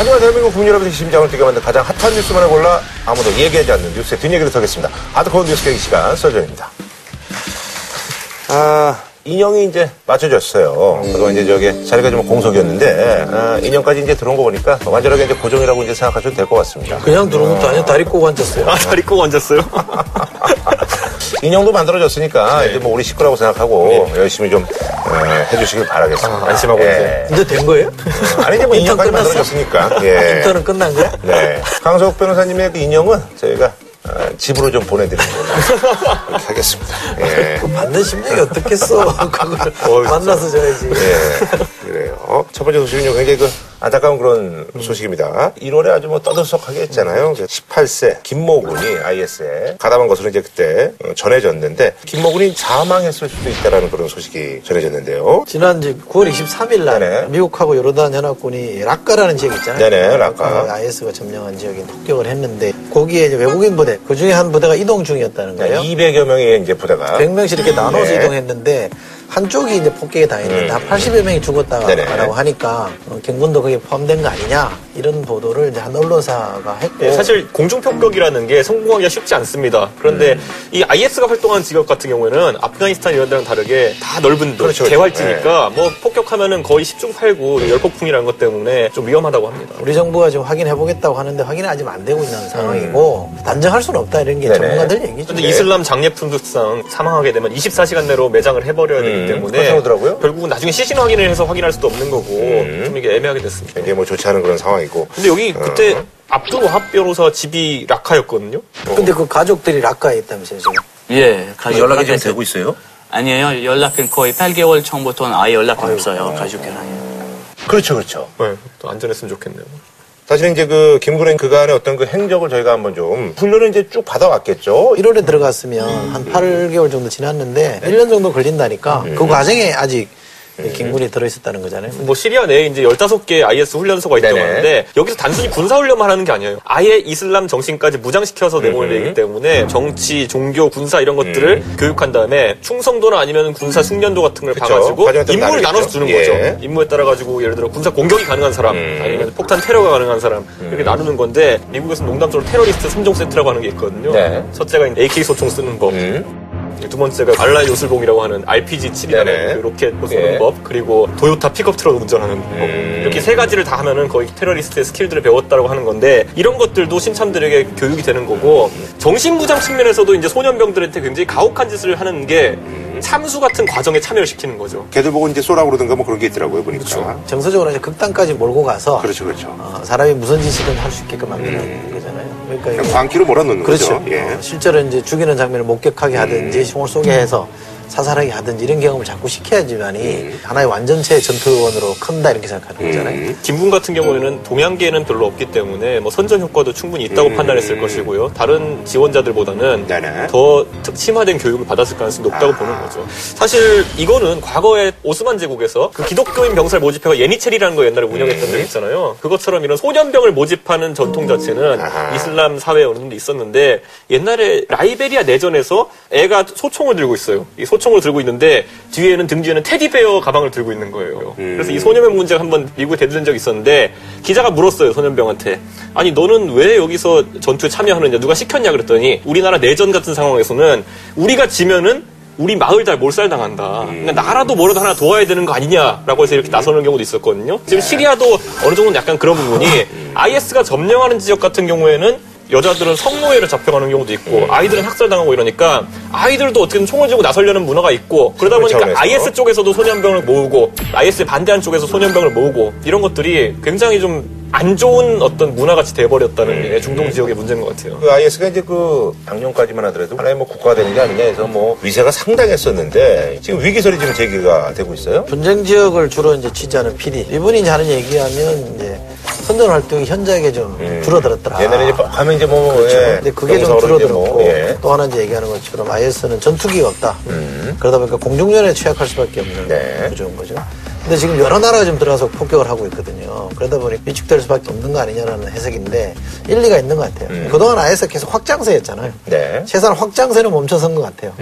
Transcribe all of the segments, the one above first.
하지만 대한민국 국민 여러분의 심장을 뛰게 만든 가장 핫한 뉴스만을 골라 아무도 얘기하지 않는 뉴스의 뒷얘기를 털겠습니다. 하드코어 뉴스 계기 시간 서전입니다. 아, 인형이 이제 맞춰졌어요. 그동안 이제 저기 자리가 좀 공석이었는데, 아, 인형까지 이제 들어온 거 보니까 완전하게 이제 고정이라고 이제 생각하셔도 될 것 같습니다. 그냥 들어온 것도 아니야. 다리 꼬고 앉았어요. 아, 다리 꼭 앉았어요? 인형도 만들어졌으니까 이제 뭐 우리 식구라고 생각하고 열심히 좀 어, 해주시길 바라겠습니다. 안심하고 예. 이제 된 거예요? 어, 아니 이제 뭐 인형까지 끝났어? 만들어졌으니까. 예. 인턴은 끝난 거야? 네. 강석 변호사님의 그 인형은 저희가 어, 집으로 좀 보내드리는 걸로 그렇게 하겠습니다. 예. 받는 심정이 어떻겠어. 그걸 만나서 줘야지. 예. 그래요. 첫 번째 소식은요, 굉장히 그 안타까운 그런 소식입니다. 1월에 아주 뭐 떠들썩하게 했잖아요. 18세 김모군이 IS에 가담한 것으로 이제 그때 어, 전해졌는데, 김모군이 사망했을 수도 있다라는 그런 소식이 전해졌는데요. 지난 이제 9월 23일 날 네네. 미국하고 요르단 연합군이 락가라는 지역 있잖아요. 네네, 락가. 그 IS가 점령한 지역에 폭격을 했는데 거기에 이제 외국인 부대 그 중에 한 부대가 이동 중이었다는 거예요. 200여 명의 이제 부대가 100명씩 이렇게 나눠서 네. 이동했는데 한쪽이 이제 폭격에 당했는데 한 80여 명이 네네. 죽었다라고 하니까 어, 경군도 거기에 포함된 거 아니냐 이런 보도를 이제 한 언론사가 했고 예, 사실 공중폭격이라는 게 성공하기가 쉽지 않습니다. 그런데 음. 이 IS가 활동하는 지역 같은 경우에는 아프가니스탄 이런 데랑 다르게 다 넓은 도, 그렇죠, 그렇죠. 개활지니까 뭐 폭격하면은 거의 10중 8구 열폭풍이라는 것 때문에 좀 위험하다고 합니다. 우리 정부가 지금 확인해 보겠다고 하는데 확인이 아직 안 되고 있는 상황이고 단정할 수는 없다 이런 게 네네. 전문가들 얘기죠. 근데 이슬람 장례품득상 사망하게 되면 24시간 내로 매장을 해버려야 되기 음, 때문에 그렇다고 하더라고요. 결국은 나중에 시신 확인을 해서 확인할 수도 없는 거고 음. 좀 이게 애매하게 됐습니다. 굉장히 뭐 좋지 않은 그런 상황이고. 근데 여기 그때 어. 압둘 와합 변호사 집이 라카였거든요. 근데 그 가족들이 락가에 있다면서요 지금. 예, 가족 연락이 좀 되고 있어요? 아니에요. 연락은 거의 8개월 전부터는 아예 연락이 없어요. 가족이랑. 그렇죠, 그렇죠. 네, 또 안전했으면 좋겠네요. 사실은 이제 그 김군의 그간의 어떤 그 행적을 저희가 한번 좀 훈련을 이제 쭉 받아왔겠죠. 1월에 들어갔으면 한 8개월 정도 지났는데 1년 정도 걸린다니까 그 과정에 아직 김군이 들어있었다는 거잖아요. 뭐 시리아 내에 이제 15개 IS 훈련소가 있다고 네네. 하는데 여기서 단순히 군사 훈련만 하는 게 아니에요. 아예 이슬람 정신까지 무장시켜서 내보내기 때문에 정치, 종교, 군사 이런 것들을 교육한 다음에 충성도나 아니면 군사 숙련도 같은 걸 그쵸. 봐가지고 임무를. 나눠서 주는 예. 거죠. 임무에 따라 가지고 예를 들어 군사 공격이 가능한 사람 아니면 폭탄 테러가 가능한 사람 이렇게 나누는 건데 미국에서는 농담적으로 테러리스트 3종 세트라고 하는 게 있거든요. 네. 첫째가 AK 소총 쓰는 법, 음. 두 번째가 알라 요술봉이라고 하는 RPG 7이라는 네네. 그 로켓 쏘는 예. 법 그리고 도요타 픽업 트럭 운전하는 법 음. 이렇게 세 가지를 다 하면은 거의 테러리스트의 스킬들을 배웠다고 하는 건데 이런 것들도 신참들에게 교육이 되는 거고 정신무장 측면에서도 이제 소년병들한테 굉장히 가혹한 짓을 하는 게 참수 같은 과정에 참여를 시키는 거죠. 걔들 보고 이제 쏘라고 그러던가 뭐 그런 게 있더라고요, 보니까. 정서적으로 이제 극단까지 몰고 가서 그렇죠, 그렇죠. 어, 사람이 무슨 짓이든 할 수 있게끔 만드는 거잖아요. 그러니까 이게 광기로 몰아넣는 그렇죠. 거죠. 예. 어, 실제로 이제 죽이는 장면을 목격하게 하든지 총을 쏘게 해서 사살하게 하든지 이런 경험을 자꾸 시켜야지만이 하나의 완전체의 전투원으로 큰다 이렇게 생각하는 거잖아요. 김군 같은 경우에는 동양계에는 별로 없기 때문에 뭐 선전 효과도 충분히 있다고 판단했을 것이고요. 다른 지원자들보다는 네네. 더 특심화된 교육을 받았을 가능성이 높다고 보는 거죠. 사실 이거는 과거에 오스만 제국에서 그 기독교인 병사를 모집해가 예니체리라는 거 옛날에 운영했던 적 있잖아요. 그것처럼 이런 소년병을 모집하는 전통 자체는 아하. 이슬람 사회에 어느 정도 있었는데 옛날에 라이베리아 내전에서 애가 소총을 들고 있어요. 이 소 총을 들고 있는데 뒤에는 등 뒤에는 테디베어 가방을 들고 있는 거예요. 그래서 이 소년병 문제가 한번 미국에 대두된 적이 있었는데 기자가 물었어요 소년병한테. 아니 너는 왜 여기서 전투에 참여하느냐? 누가 시켰냐? 그랬더니 우리나라 내전 같은 상황에서는 우리가 지면은 우리 마을 다 몰살당한다. 그러니까 나라도 뭐라도 하나 도와야 되는 거 아니냐라고 해서 이렇게 나서는 경우도 있었거든요. 지금 시리아도 어느 정도는 약간 그런 부분이 IS가 점령하는 지역 같은 경우에는 여자들은 성노예를 잡혀가는 경우도 있고 아이들은 학살당하고 이러니까 아이들도 어떻게든 총을 쥐고 나서려는 문화가 있고 그러다 그런 보니까 차원에서. IS 쪽에서도 소년병을 모으고 IS에 반대하는 쪽에서 소년병을 모으고 이런 것들이 굉장히 좀 안 좋은 어떤 문화같이 돼버렸다는 게 중동 지역의 문제인 것 같아요. 그 IS가 이제 그 작년까지만 하더라도 하나의 뭐 국가가 되는 게 아니냐 해서 뭐 위세가 상당했었는데 지금 위기설이 지금 제기가 되고 있어요. 분쟁 지역을 주로 이제 취재하는 PD 이분이 이제 하는 얘기하면 이제 선전 활동이 현저하게 좀 줄어들었더라. 옛날에 이제 하면 이제 뭐 그렇죠. 예, 근데 그게 좀 줄어들었고 뭐, 예. 또 하나 이제 얘기하는 것처럼 IS는 전투기가 없다. 그러다 보니까 공중전에 취약할 수밖에 없는 네. 구조인 거죠. 근데 지금 여러 나라가 좀 들어가서 폭격을 하고 있거든요. 그러다 보니 위축될 수밖에 없는 거 아니냐라는 해석인데 일리가 있는 것 같아요. 그동안 IS 계속 확장세였잖아요. 네. 최소한 확장세는 멈춰선 것 같아요.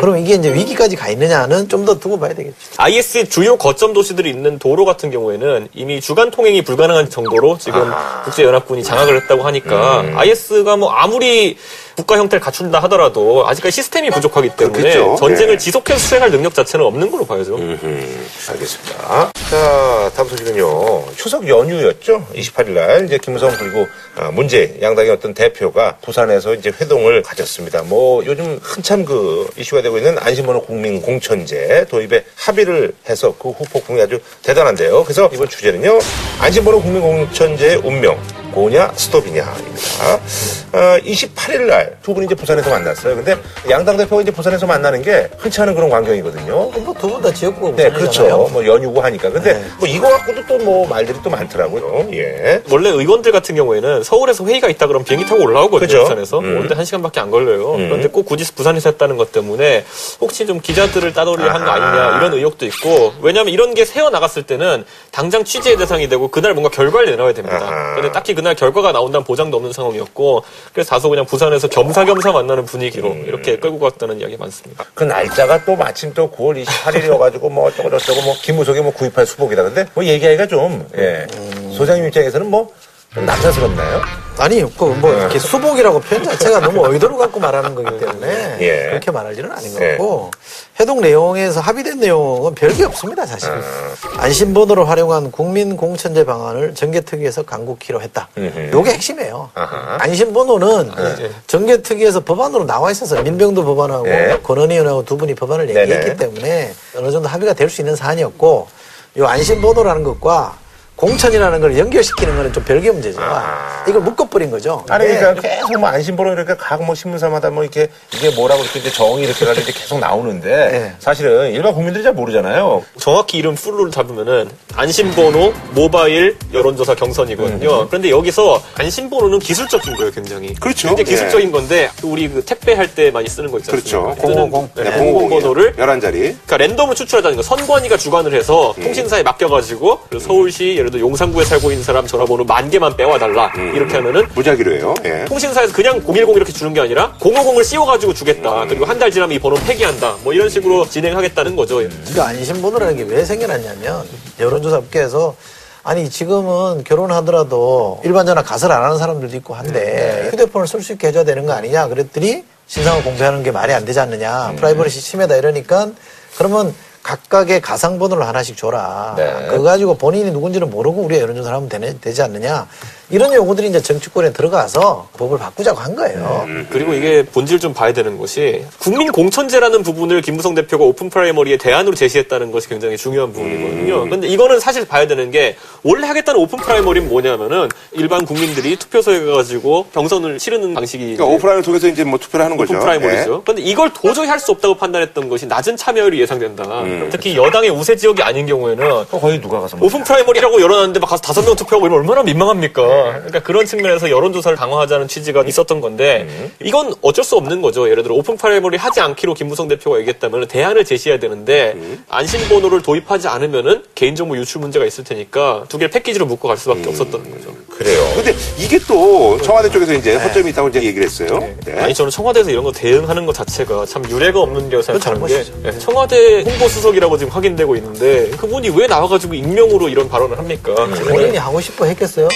그럼 이게 이제 위기까지 가 있느냐는 좀 더 두고 봐야 되겠죠. IS 주요 거점 도시들이 있는 도로 같은 경우에는 이미 주간 통행이 불가능한 정도로 지금 국제연합군이 장악을 했다고 하니까 IS가 뭐 아무리 국가 형태를 갖춘다 하더라도 아직까지 시스템이 부족하기 때문에 그렇겠죠. 전쟁을 예. 지속해서 수행할 능력 자체는 없는 걸로 봐야죠. 음, 알겠습니다. 자, 다음 소식은요. 추석 연휴였죠. 28일 날 이제 김무성 그리고 아, 문재 양당의 어떤 대표가 부산에서 이제 회동을 가졌습니다. 뭐 요즘 한참 그 이슈가 되고 있는 안심번호 국민 공천제 도입에 합의를 해서 그 후폭풍이 아주 대단한데요. 그래서 이번 주제는요. 안심번호 국민 공천제의 운명 고냐 스톱이냐입니다. 어, 28일 날 두 분이 이제 부산에서 만났어요. 근데 양당 대표가 이제 부산에서 만나는 게 흔치 않은 그런 광경이거든요. 뭐 두 분 다 지역구 네, 그렇죠. 뭐 연휴고 하니까. 근데 뭐 이거 갖고도 또 뭐 말들이 또 많더라고요. 예. 원래 의원들 같은 경우에는 서울에서 회의가 있다 그러면 비행기 타고 올라오거든요. 그죠? 부산에서. 음. 오는데 한 시간밖에 안 걸려요. 그런데 꼭 굳이 부산에서 했다는 것 때문에 혹시 좀 기자들을 따돌리려 한거 아니냐 이런 의혹도 있고 왜냐하면 이런 게 새어 나갔을 때는 당장 취재의 대상이 되고 그날 뭔가 결과를 내놔야 됩니다. 그런데 딱히 그날 결과가 나온다는 보장도 없는 상황이었고 그래서 다소 그냥 부산에서 겸사겸사 만나는 분위기로 음. 이렇게 끌고 갔다는 이야기 많습니다. 그 날짜가 또 마침 또 9월 28일이어가지고 뭐 어쩌고 저쩌고 뭐 김무석이 뭐 구입할 수복이다. 근데 뭐 얘기하기가 좀, 예. 소장님 입장에서는 뭐 좀 남사스럽나요? 아니, 그뭐 이렇게 수복이라고 표현 자체가 너무 의도를 갖고 말하는 거기 때문에 예. 그렇게 말할 일은 아닌 예. 거고 해동 내용에서 합의된 내용은 별게 없습니다, 사실. 안심번호를 활용한 국민 공천제 방안을 정개특위에서 강국키로 했다. 음흠. 요게 핵심이에요. 아하. 안심번호는 정개특위에서 법안으로 나와 있어서 민병도 법안하고 네. 권은희원하고 두 분이 법안을 네네. 얘기했기 때문에 어느 정도 합의가 될 수 있는 사안이었고 요 안심번호라는 것과 공천이라는 걸 연결시키는 거는 좀 별개 문제죠. 아. 이걸 묶어버린 거죠. 아니, 네. 그러니까 계속 뭐 안심번호 이렇게 각 뭐 신문사마다 뭐 이렇게 이게 뭐라고 이렇게 이제 정의 이렇게 가지고 이제 계속 나오는데 네. 사실은 일반 국민들이 잘 모르잖아요. 정확히 이름 풀로 잡으면은 안심번호 모바일 여론조사 경선이거든요. 그런데 여기서 안심번호는 기술적인 거예요, 굉장히. 음. 그렇죠. 굉장히 예. 기술적인 건데 우리 그 택배 할 때 많이 쓰는 거 있잖아요. 그렇죠. 뜨는 050. 네, 네, 050번호를 11자리. 그러니까 랜덤을 추출하다는 거 선관위가 주관을 해서 음. 통신사에 맡겨가지고 서울시 예를 들어 용산구에 살고 있는 사람 전화번호 만 개만 빼와달라 음. 이렇게 하면은 무작위로 해요. 예. 통신사에서 그냥 010 이렇게 주는 게 아니라 050을 씌워가지고 주겠다. 그리고 한 달 지나면 이 번호 폐기한다. 뭐 이런 식으로 진행하겠다는 거죠. 그러니까 안심번호라는 게 왜 생겨났냐면 여론조사 업계에서 아니 지금은 결혼하더라도 일반 전화 가설 안 하는 사람들도 있고 한데 휴대폰을 쓸 수 있게 해줘야 되는 거 아니냐 그랬더니 신상을 공개하는 게 말이 안 되지 않느냐 프라이버시 침해다 이러니까 그러면 각각의 가상 번호를 하나씩 줘라 네. 그거 가지고 본인이 누군지는 모르고 우리 가 여론조사를 하면 되지 않느냐 이런 요구들이 이제 정치권에 들어가서 법을 바꾸자고 한 거예요 그리고 이게 본질 좀 봐야 되는 것이 국민 공천제라는 부분을 김무성 대표가 오픈 프라이머리의 대안으로 제시했다는 것이 굉장히 중요한 부분이거든요. 근데 이거는 사실 봐야 되는 게 원래 하겠다는 오픈 프라이머리는 뭐냐면은 일반 국민들이 투표소에 가가지고 경선을 치르는 방식이 그러니까 오프라인을 통해서 이제 뭐 투표를 하는 거죠. 오픈 프라이머리죠. 예. 그런데 이걸 도저히 할 수 없다고 판단했던 것이 낮은 참여율이 예상된다. 특히 여당의 우세 지역이 아닌 경우에는 또 거기 누가 가서 오픈 프라이머리라고 열어놨는데 막 가서 다섯 명 투표하고 이러면 얼마나 민망합니까? 그러니까 그런 측면에서 여론조사를 강화하자는 취지가 있었던 건데 이건 어쩔 수 없는 거죠. 예를 들어 오픈 프라이머리 하지 않기로 김무성 대표가 얘기했다면 대안을 제시해야 되는데 안심번호를 도입하지 않으면은 개인정보 유출 문제가 있을 테니까 두 개를 패키지로 묶어 갈 수밖에 없었던 거죠. 그래요. 근데 이게 또 청와대 쪽에서 이제 허점이 있다고 이제 얘기를 했어요. 네. 아니 저는 청와대에서 이런 거 대응하는 것 자체가 참 유례가 없는 게 생각하는 게. 예, 청와대 홍보 수석이라고 지금 확인되고 있는데 그분이 왜 나와가지고 익명으로 이런 발언을 합니까? 본인이 하고 싶어 했겠어요?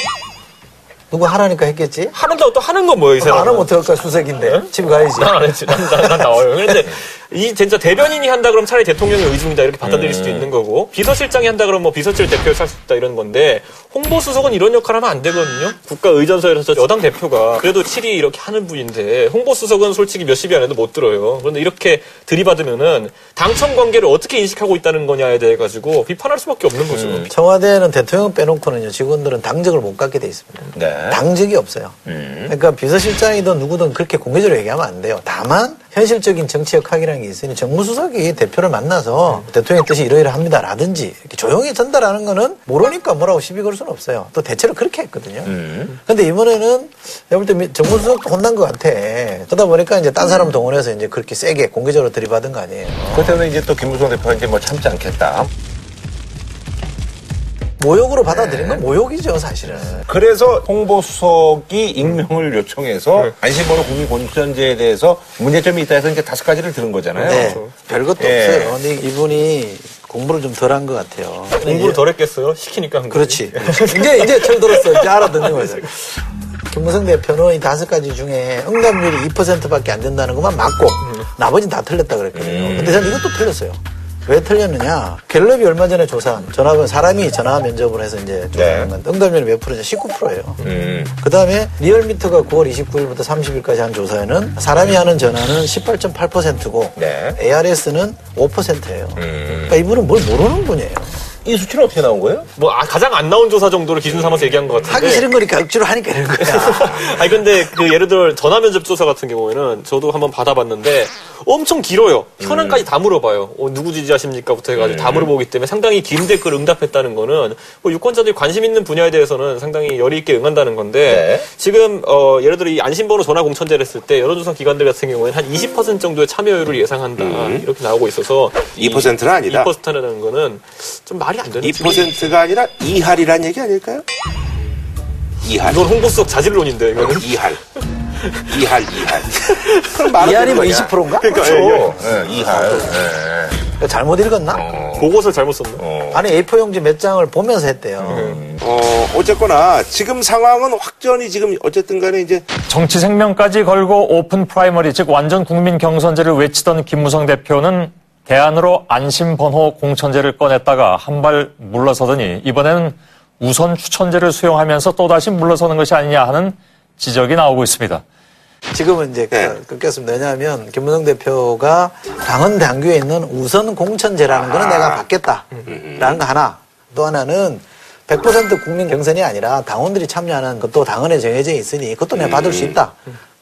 누구 하라니까 했겠지? 하는다고 또 하는 건 뭐예요, 이안 사람은? 하면 어떡할까 수색인데 집에 가야지 난 안 했지. 난, 난, 난 나와요. 그런데 이 진짜 대변인이 한다 그러면 차라리 대통령의 의중이다 이렇게 받아들일 수도 있는 거고 비서실장이 한다 그러면 뭐 비서실 대표를 살 수 있다 이런 건데 홍보수석은 이런 역할 하면 안 되거든요. 국가의전서에서 여당 대표가 그래도 7위 이렇게 하는 분인데 홍보수석은 솔직히 몇십이 안 해도 못 들어요. 그런데 이렇게 들이받으면은 당청 관계를 어떻게 인식하고 있다는 거냐에 대해 가지고 비판할 수밖에 없는 거죠. 청와대는 대통령 빼놓고는요 직원들은 당직을 못 갖게 돼 있습니다. 네. 당직이 없어요. 그러니까 비서실장이든 누구든 그렇게 공개적으로 얘기하면 안 돼요. 다만 현실적인 정치 역학이라는 게 있으니 정무수석이 대표를 만나서 대통령 뜻이 이러이러합니다라든지 이렇게 조용히 전달하는 거는 모르니까 뭐라고 시비 걸 수는 없어요. 또 대체로 그렇게 했거든요. 근데 이번에는 내가 볼 때 정무수석도 혼난 것 같아. 그러다 보니까 이제 딴 사람 동원해서 이제 그렇게 세게 공개적으로 들이받은 거 아니에요. 그렇다면 이제 또 김무성 대표가 이제 뭐 참지 않겠다. 모욕으로 받아들인 건 모욕이죠, 사실은. 그래서 홍보수석이 익명을 요청해서 안심번호 국민공천제에 대해서 문제점이 있다 해서 이제 다섯 가지를 들은 거잖아요. 네. 별것도 예. 없어요. 근데 이분이 공부를 좀 덜 한 것 같아요. 공부를 덜 했겠어요? 시키니까 한 거지. 그렇지. 이제, 이제 철들었어. 이제 알아듣는 거죠. 김무성 대표는 이 다섯 가지 중에 응답률이 2%밖에 안 된다는 것만 맞고 나머지는 다 틀렸다 그랬거든요. 근데 저는 이것도 틀렸어요. 왜 틀렸느냐? 갤럽이 얼마 전에 조사한 전화번 사람이 전화 면접을 해서 이제 조사한 네. 건데 응답률이 몇 프로냐? 19%예요. 음. 그 다음에 리얼미터가 9월 29일부터 30일까지 한 조사에는 사람이 하는 전화는 18.8%고 네. ARS는 5%예요. 음. 그러니까 이분은 뭘 모르는 분이에요. 이 수치는 어떻게 나온 거예요? 뭐 아, 가장 안 나온 조사 정도를 기준 삼아서 얘기한 것 같은데. 하기 싫은 거니까 억지로 하니까 이런 거야. 아니 근데 그 예를 들어 전화 면접 조사 같은 경우에는 저도 한번 받아봤는데 엄청 길어요. 현황까지 다 물어봐요. 어, 누구 지지하십니까부터 해가지고 다 물어보기 때문에 상당히 긴 댓글 응답했다는 거는 뭐 유권자들이 관심 있는 분야에 대해서는 상당히 열의 있게 응한다는 건데 네. 지금 어, 예를 들어 이 안심번호 전화 공천제를 했을 때 여론조사 기관들 같은 경우에는 한 20% 정도의 참여율을 예상한다 이렇게 나오고 있어서 2%는 아니다. 2%라는 거는 좀 말이 안 되는 2%가 아니라 이할이란 얘기 아닐까요? 이할. 이건 홍보수석 자질론인데 이거는 이할. 이할, 이할. 그럼 이할이 뭐 되는 거냐? 20%인가? 그러니까 그렇죠. 예, 이할. 예. 그러니까 잘못 읽었나? 그것을 잘못 썼나? 아니 A4 용지 몇 장을 보면서 했대요. 어, 어쨌거나 지금 상황은 확전이 지금 어쨌든 간에 이제 정치 생명까지 걸고 오픈 프라이머리, 즉 완전 국민 경선제를 외치던 김무성 대표는 대안으로 안심 번호 공천제를 꺼냈다가 한 발 물러서더니 이번에는 우선 추천제를 수용하면서 또다시 물러서는 것이 아니냐 하는 지적이 나오고 있습니다. 지금은 이제 네. 그- 끊겼습니다. 왜냐하면 김무성 대표가 당헌 당규에 있는 우선 공천제라는 거는 내가 받겠다라는 거 하나. 또 하나는 100% 국민 경선이 아니라 당원들이 참여하는 것도 당헌에 정해져 있으니 그것도 내가 받을 수 있다.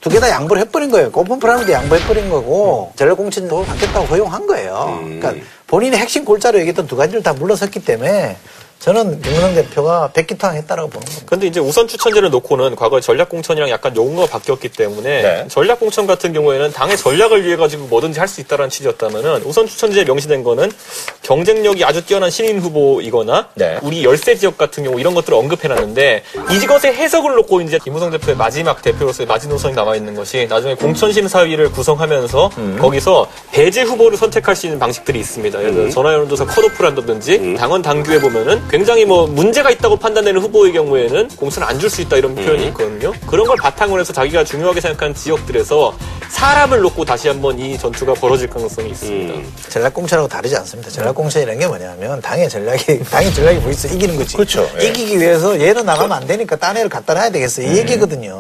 두 개 다 양보를 해버린 거예요. 오픈 프라이머리도 양보해버린 거고 전략 공천도 받겠다고 허용한 거예요. 그러니까 본인이 핵심 골자로 얘기했던 두 가지를 다 물러섰기 때문에 저는 김무성 대표가 백기투항했다라고 보는 겁니다. 근데 이제 우선 추천제를 놓고는 과거에 전략 공천이랑 약간 용어가 바뀌었기 때문에 네. 전략 공천 같은 경우에는 당의 전략을 위해 가지고 뭐든지 할 수 있다라는 취지였다면은 우선 추천제에 명시된 거는 경쟁력이 아주 뛰어난 신인 후보이거나 네. 우리 열세 지역 같은 경우 이런 것들을 언급해놨는데 이것의 해석을 놓고 이제 김우성 대표의 마지막 대표로서의 마지노선이 남아 있는 것이 나중에 공천심사위를 구성하면서 거기서 배제 후보를 선택할 수 있는 방식들이 있습니다. 예를 들어 전화 여론조사 컷오프를 한다든지 당원 당규에 보면은 굉장히 뭐 문제가 있다고 판단되는 후보의 경우에는 공천을 안 줄 수 있다 이런 표현이 있거든요. 그런 걸 바탕으로 해서 자기가 중요하게 생각하는 지역들에서 사람을 놓고 다시 한번 이 전투가 벌어질 가능성이 있습니다. 전략공천하고 다르지 않습니다. 전략공천이라는 게 뭐냐면 당의 전략이 당의 전략이 뭐 있어 이기는 거지. 그렇죠. 예. 이기기 위해서 얘는 나가면 안 되니까 딴 애를 갖다 놔야 되겠어. 이 얘기거든요.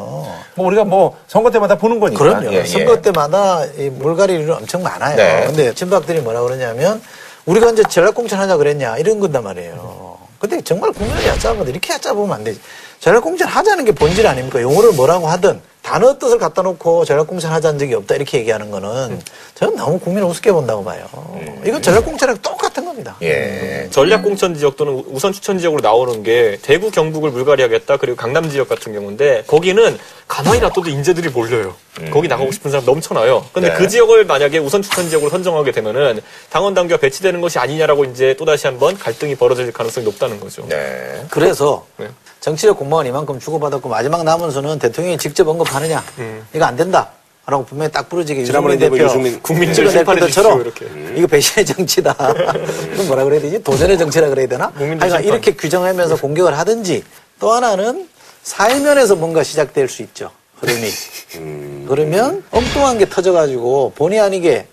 뭐 우리가 뭐 선거 때마다 보는 거니까. 그럼요. 예, 예. 선거 때마다 이 물갈이를 엄청 많아요. 네. 근데 친박들이 뭐라 그러냐면 우리가 이제 전략공천 하자 그랬냐 이런 건단 말이에요. 근데 정말 국면이 얕잡아도 이렇게 얕잡으면 안 되지. 전략공천 하자는 게 본질 아닙니까? 용어를 뭐라고 하든 단어 뜻을 갖다 놓고 전략공천 하자는 적이 없다 이렇게 얘기하는 거는 저는 너무 국민을 우습게 본다고 봐요. 이건 전략공천이랑 똑같은 겁니다. 예. 전략 공천 지역 또는 우선 추천 지역으로 나오는 게 대구 경북을 물갈이하겠다 그리고 강남 지역 같은 경우인데 거기는 가만히 놔둬도 인재들이 몰려요. 거기 나가고 싶은 사람 넘쳐나요. 근데 네. 그 지역을 만약에 우선 추천 지역으로 선정하게 되면은 당원 당규가 배치되는 것이 아니냐라고 이제 또 다시 한번 갈등이 벌어질 가능성이 높다는 거죠. 네. 그래서 네. 정치적 공무원 이만큼 주고받았고 마지막 남은 수는 대통령이 직접 언급하느냐 이거 안 된다. 라고 분명히 딱 부러지게 지난번에 유승민 뭐 대표 유승민 심판해 것처럼 주십시오, 이렇게. 이거 배신의 정치다. 이건 뭐라 그래야 되지? 도전의 정치라 그래야 되나? 심판. 이렇게 규정하면서 공격을 하든지 또 하나는 사회면에서 뭔가 시작될 수 있죠. 흐름이. 그러면 엉뚱한 게 터져가지고 본의 아니게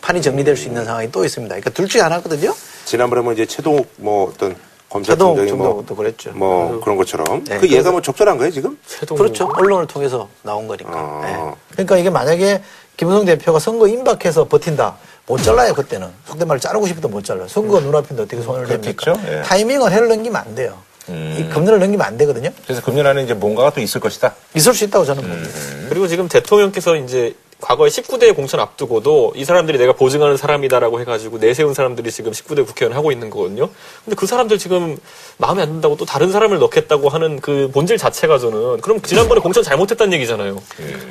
판이 정리될 수 있는 상황이 또 있습니다. 그러니까 둘 중에 하나거든요. 지난번에 뭐 이제 최동욱 뭐 어떤 검사 총장이 뭐, 총장도 그랬죠. 뭐 그런 것처럼 네, 그 예가 그래서- 뭐 적절한 거예요 지금? 그렇죠. 언론을 통해서 나온 거니까. 어. 예. 그러니까 이게 만약에 김우성 대표가 선거 임박해서 버틴다. 못 잘라요, 그때는. 속된 말로 자르고 싶어도 못 잘라요. 선거 눈앞인데 어떻게 손을 댑니까? 그렇겠죠. 예. 타이밍을 해를 넘기면 안 돼요. 이 금년을 넘기면 안 되거든요. 그래서 금년 안에 이제 뭔가가 또 있을 것이다. 있을 수 있다고 저는 봅니다. 그리고 지금 대통령께서 이제 과거에 19대 공천 앞두고도 이 사람들이 내가 보증하는 사람이다라고 해가지고 내세운 사람들이 지금 19대 국회의원 하고 있는 거거든요. 근데 그 사람들 지금 마음에 안 든다고 또 다른 사람을 넣겠다고 하는 그 본질 자체가 저는 그럼 지난번에 공천 잘못했다는 얘기잖아요.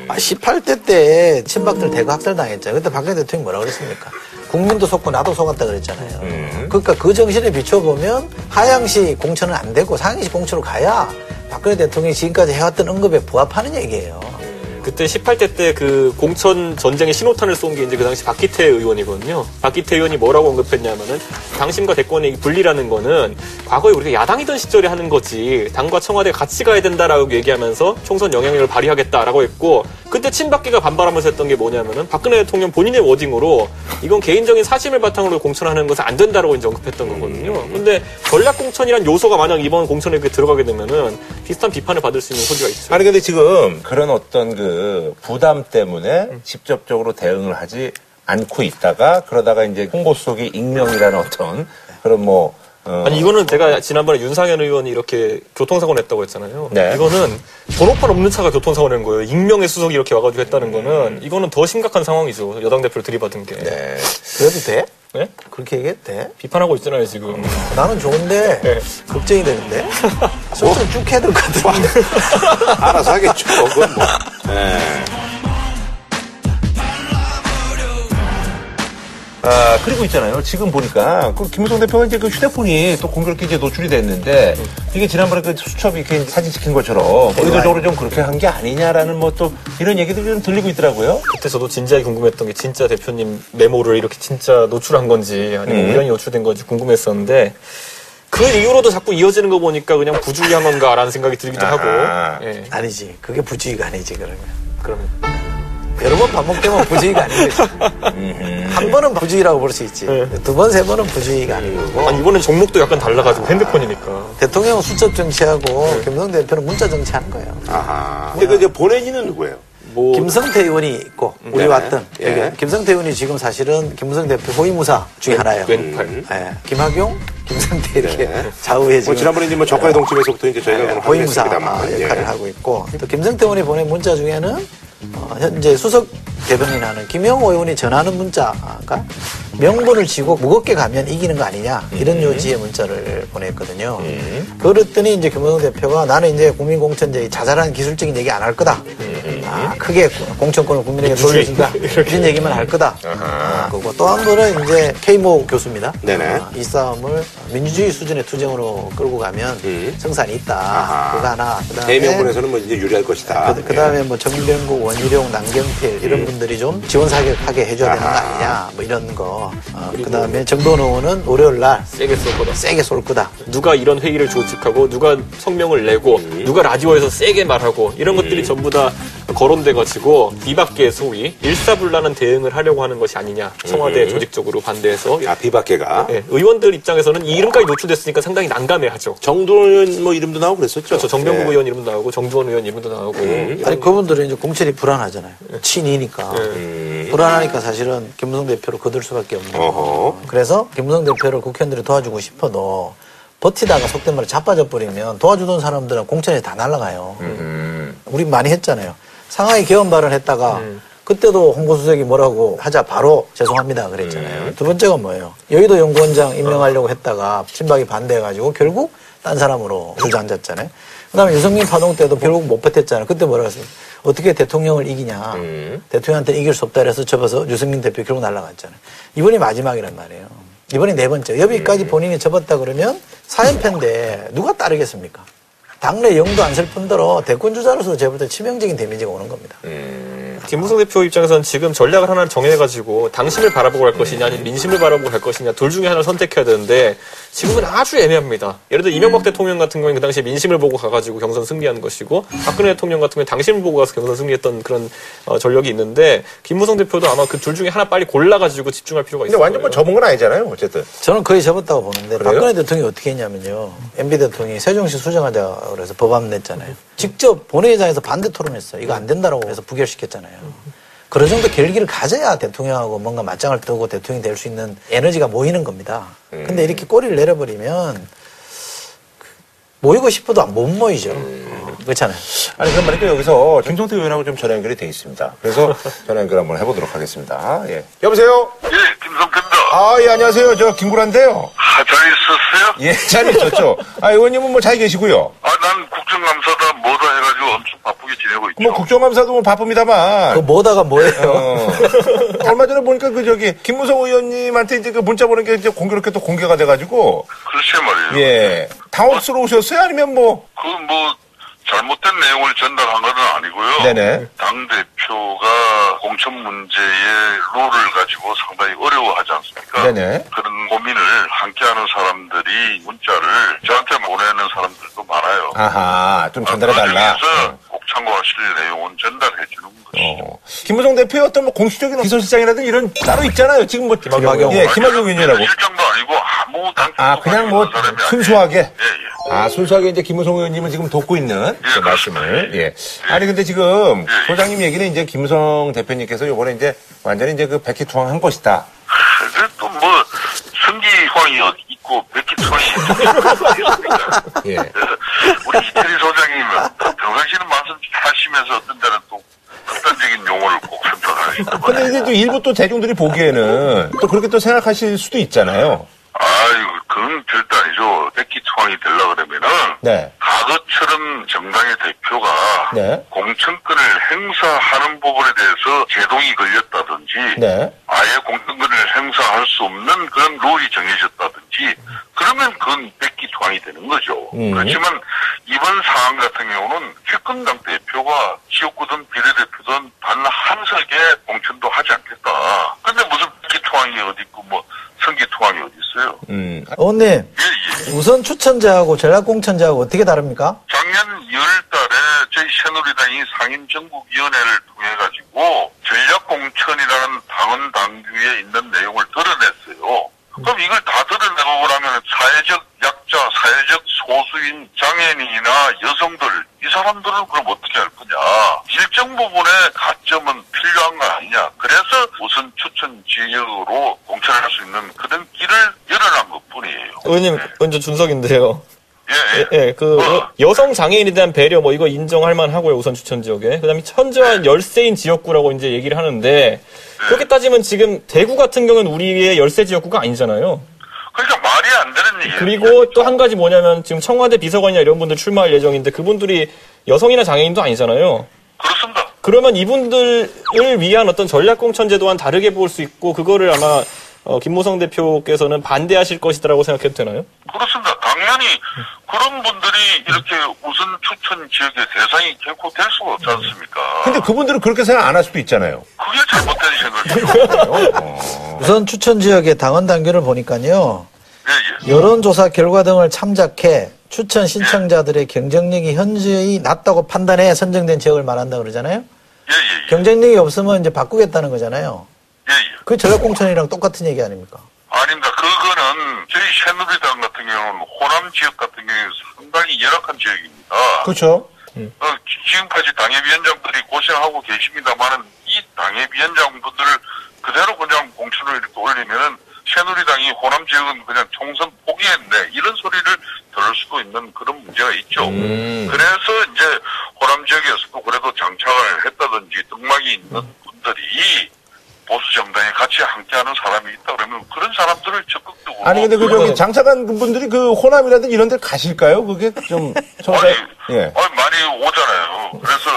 아, 18대 때 친박들 대거 학살당했죠. 그때 박근혜 대통령이 뭐라 그랬습니까? 국민도 속고 나도 속았다 그랬잖아요. 그러니까 그 정신에 비춰보면 하향시 공천은 안 되고 상향시 공천으로 가야 박근혜 대통령이 지금까지 해왔던 언급에 부합하는 얘기예요. 그때 18대 때 그 공천 전쟁의 신호탄을 쏜 게 이제 그 당시 박기태 의원이거든요. 박기태 의원이 뭐라고 언급했냐면은 당심과 대권의 분리라는 거는 과거에 우리가 야당이던 시절에 하는 거지 당과 청와대 같이 가야 된다라고 얘기하면서 총선 영향력을 발휘하겠다라고 했고 그때 친박계가 반발하면서 했던 게 뭐냐면은 박근혜 대통령 본인의 워딩으로 이건 개인적인 사심을 바탕으로 공천하는 것은 안 된다라고 이제 언급했던 거거든요. 근데 전략 공천이란 요소가 만약 이번 공천에 이렇게 들어가게 되면은 비슷한 비판을 받을 수 있는 소지가 있어요. 아니 근데 지금 그런 어떤 그 부담 때문에 직접적으로 대응을 하지 않고 있다가 그러다가 이제 홍보수석이 익명이라는 어떤 그런 뭐 어, 아니 이거는 제가 지난번에 윤상현 의원이 이렇게 교통사고 냈다고 했잖아요. 네. 이거는 번호판 없는 차가 교통사고 낸 거예요. 익명의 수석이 이렇게 와가지고 했다는 거는 이거는 더 심각한 상황이죠. 여당 대표를 들이받은 게. 네. 그래도 돼? 네? 그렇게 얘기해도 돼? 비판하고 있잖아요 지금. 나는 좋은데 네. 걱정이 되는데 설정 쭉 해야 될 것 같은데 알아서 하겠죠. 그건 뭐. 예. 아, 그리고 있잖아요. 지금 보니까, 그 김무성 대표가 이제 그 휴대폰이 또 공교롭게 이제 노출이 됐는데, 이게 지난번에 그 수첩이 이렇게 사진 찍힌 것처럼, 의도적으로 좀 그렇게 한 게 아니냐라는 뭐 또 이런 얘기들이 좀 들리고 있더라고요. 그때 저도 진지하게 궁금했던 게 진짜 대표님 메모를 이렇게 진짜 노출한 건지 아니면 음. 우연히 노출된 건지 궁금했었는데 그 이후로도 자꾸 이어지는 거 보니까 그냥 부주의한 건가라는 생각이 들기도 아하. 하고. 예. 아니지 그게 부주의가 아니지 그러면 그러면 여러 번 반복되면 부주의가 아닌 거지 한 번은 부주의라고 볼 수 있지 네. 두 번 세 번은 부주의가 아닌 거고 아니 이번엔 종목도 약간 달라가지고 핸드폰이니까. 대통령은 수첩 정치하고 김성 대표는 문자 정치하는 거예요 아하. 근데 그 이제 보내지는 누구예요? 뭐 김성태 의원이 있고 우리 네. 왔던 예. 김성태 의원이 지금 사실은 김무성 대표 호위무사 중에 하나예요. 왼팔. 예. 김학용, 김성태 이렇게 네. 좌우에 지금 뭐 지난번에 이제 뭐 저가의 동침에서부터 이제 저희가 예, 그럼 호위무사. 역할을 예. 하고 있고 또 김성태 의원이 보낸 문자 중에는 어, 현재 수석 대변인 하는 김영호 의원이 전하는 문자가 명분을 쥐고 무겁게 가면 이기는 거 아니냐 이런 요지의 문자를 보냈거든요. 그랬더니 이제 김무성 대표가 나는 이제 국민공천제 자잘한 기술적인 얘기 안 할 거다. 아, 크게 공천권을 국민에게 돌려준다. 이런 얘기만 할 거다. 아, 그거 또 한 분은 이제 케이모 교수입니다. 아, 이 싸움을 민주주의 수준의 투쟁으로 끌고 가면 성산이 있다. 아하. 그거 하나. 그다음에 대명분에서는 뭐 이제 유리할 것이다. 그, 다음에 뭐 정병국, 원 희룡, 남경필 이런 분들이 좀 지원 사격하게 해줘야 되는 거. 아니냐. 뭐 이런 거. 어, 그 다음에 정도원 의원은 월요일 날 세게 쏠 거다. 세게 쏠 거다. 누가 이런 회의를 조직하고 누가 성명을 내고 누가 라디오에서 세게 말하고 이런 것들이 전부 다 거론돼 가지고 비박계 소위 일사불란한 대응을 하려고 하는 것이 아니냐 청와대 조직적으로 반대해서 아, 비박계가. 예, 의원들 입장에서는 이 이름까지 노출됐으니까 상당히 난감해하죠. 정도원 의원 뭐 이름도 나오고 그랬었죠. 그렇죠. 정병국 예. 의원 이름도 나오고 정두원 의원 이름도 나오고 아니 그분들은 이제 공천이 불안하잖아요. 친이니까 불안하니까 사실은 김무성 대표를 거둘 수밖에 없는. 거고. 그래서 김무성 대표를 국회의원들이 도와주고 싶어도 버티다가 속된 말로 자빠져 버리면 도와주던 사람들은 공천에 다 날아가요. 우리 많이 했잖아요. 상하이 개헌 발언 했다가 그때도 홍보수석이 뭐라고 하자 바로 죄송합니다 그랬잖아요. 두 번째가 뭐예요? 여의도 연구원장 임명하려고 했다가 친박이 반대해가지고 결국 딴 사람으로 주저앉았잖아요. 그다음에 유승민 파동 때도 결국 못 버텼잖아요. 그때 뭐라고 했어요? 어떻게 대통령을 이기냐. 대통령한테 이길 수 없다 그래서 접어서 유승민 대표 결국 날아갔잖아요. 이번이 마지막이란 말이에요. 이번이 네 번째. 여기까지 본인이 접었다 그러면 사연패인데 누가 따르겠습니까? 당내 영도 안 쓸 뿐더러 대권 주자로서 제가 볼 때 치명적인 데미지가 오는 겁니다. 김무성 대표 입장에서는 지금 전략을 하나를 정해가지고 당심을 바라보고 갈 것이냐 아니면 민심을 바라보고 갈 것이냐 둘 중에 하나를 선택해야 되는데 지금은 아주 애매합니다. 예를 들어 이명박 대통령 같은 경우에 그 당시에 민심을 보고 가가지고 경선 승리한 것이고 박근혜 대통령 같은 경우에 당심을 보고 가서 경선 승리했던 그런 어, 전력이 있는데 김무성 대표도 아마 그 둘 중에 하나 빨리 골라가지고 집중할 필요가 근데 있어요. 완전 뭐 접은 건 아니잖아요, 어쨌든. 저는 거의 접었다고 보는데 그래요? 박근혜 대통령이 어떻게 했냐면요. MB 대통령이 세종시 수정하자 그래서 법안 냈잖아요. 직접 본회의장에서 반대 토론했어요. 이거 안 된다라고 해서 부결시켰잖아요. 그런 정도 결기를 가져야 대통령하고 뭔가 맞짱을 뜨고 대통령이 될 수 있는 에너지가 모이는 겁니다. 근데 이렇게 꼬리를 내려버리면 그 모이고 싶어도 못 모이죠. 어, 그렇잖아요. 아니, 그럼 말이죠. 여기서 김성태 의원하고 좀 전화 연결이 돼 있습니다. 그래서 전화 연결 한번 해보도록 하겠습니다. 예. 여보세요? 예, 김성태입니다. 아, 예, 안녕하세요. 저 김구란데요. 아, 잘 있었어요? 예, 잘 있었죠. 아, 의원님은 뭐 잘 계시고요. 아, 난 국정감사다 엄청 바쁘게 지내고 있죠. 뭐 국정감사도 뭐 바쁩니다만. 그 뭐다가 뭐예요? 어, 얼마 전에 보니까 그 저기 김무성 의원님한테 이제 그 문자 보낸 게 이제 공교롭게 또 공개가 돼가지고 글쎄 말이에요. 예 당혹스러우셨어요? 아니면 뭐 그 뭐 잘못된 내용을 전달한 건 아니고요. 네네. 당 대표가 공천 문제의 룰을 가지고 상당히 어려워하지 않습니까? 네네. 그런 고민을 함께하는 사람들이 문자를 저한테 보내는 사람들도 많아요. 아하 좀 전달해 그 달라. 중에서 꼭 참고하실 내용은 전달해 주는 것이죠. 어. 김무성 대표의 어떤 뭐 공식적인 비서실장이라든 이런 따로 있잖아요. 지금 뭐 김학용. 예, 김학용 의원이라고. 실장도 아니고 아무 당 아 그냥 뭐 아니에요. 순수하게. 예, 예. 아, 순수하게 이제 김무성 의원님을 지금 돕고 있는 그 예, 말씀을. 예. 아니, 근데 지금 소장님 얘기는 이제 김무성 대표님께서 요번에 이제 완전히 이제 그 백기투항 한 것이다. 또뭐 성기황이 어- 있고 백기투항이 있습니까? 예. 우리 이태리 소장님은 평상시는 말씀 하시면서 어떤 때는 또 극단적인 용어를 꼭 선택하시고 근데 이제 또 일부 또 대중들이 보기에는 또 그렇게 또 생각하실 수도 있잖아요. 아유 그건 절대 아니죠. 백기투항이 되려 그러면은 네. 과거처럼 정당의 대표가 네. 공천권을 행사하는 부분에 대해서 제동이 걸렸다든지 네. 아예 공천권을 행사할 수 없는 그런 룰이 정해졌다든지 그러면 그건 백기투항이 되는 거죠. 음. 그렇지만 이번 상황 같은 경우는 집권당 대표가 지역구든 비례대표든 단 한 석에 공천도 하지 않겠다. 근데 무슨 백기투항이 어디 있고 뭐 성기투항이 어디 있어요? 음. 의원님, 예, 예. 우선 추천자하고 전략공천자하고 어떻게 다릅니까? 작년 2월 달에 저희 새누리당이 상임정국위원회를 통해 가지고 전략공천이라는 당원 당규에 있는 내용을 드러냈어요. 그럼 이걸 다 드러내고 나면 사회적 약자, 사회적 소수인 장애인이나 여성들 이 사람들은 그럼 어떻게 할 거냐? 일정 부분의 가점은 필요한 거 아니냐? 그래서 우선 추천 지역으로 공천을 할 수 있는 그런 길을 열어난 것뿐이에요. 의원님, 먼저 준석인데요. 예, 예. 예, 그 여- 여성 장애인에 대한 배려 뭐 이거 인정할 만하고요 우선 추천 지역에 그다음에 현저한 열세인 지역구라고 이제 얘기를 하는데 그렇게 따지면 지금 대구 같은 경우는 우리의 열세 지역구가 아니잖아요. 그러니까 말이 안 되는 얘기예요. 그리고 또 한 가지 뭐냐면 지금 청와대 비서관이나 이런 분들 출마할 예정인데 그분들이 여성이나 장애인도 아니잖아요. 그렇습니다. 그러면 이분들을 위한 어떤 전략공천 제도와는 다르게 볼 수 있고 그거를 아마 어, 김모성 대표께서는 반대하실 것이다라고 생각해도 되나요? 그렇습니다. 당연히 그런 분들이 이렇게 우선 추천 지역의 대상이 결코 될 수가 없지 않습니까? 근데 그분들은 그렇게 생각 안 할 수도 있잖아요. 그게 잘못된 생각이죠. 우선 추천 지역의 당원 당규를 보니까요. 예, 예. 여론조사 결과 등을 참작해 추천 신청자들의 경쟁력이 현저히 낮다고 판단해 선정된 지역을 말한다 그러잖아요. 예, 예, 예. 경쟁력이 없으면 이제 바꾸겠다는 거잖아요. 예, 예. 그 전략공천이랑 똑같은 얘기 아닙니까? 아닙니다. 그거는 저희 새누리당 같은 경우는 호남 지역 같은 경우에 상당히 열악한 지역입니다. 그렇죠. 어, 지- 지금까지 당협위원장들이 고생하고 계십니다만은 이 당협위원장분들을 그대로 그냥 공천을 이렇게 올리면은 새누리당이 호남 지역은 그냥 총선 포기했네 이런 소리를 들을 수도 있는 그런 문제가 있죠. 그래서 이제 호남 지역에서도 그래도 장착을 했다든지 등막이 있는 분들이 보수 정당에 같이 함께하는 사람이 있다 그러면 그런 사람들을 적극적으로 아니 근데 그 저기 장착한 분들이 그 호남이라든 이런 데 가실까요? 그게 좀 서로 아니, 예. 아니, 많이 오잖아요. 그래서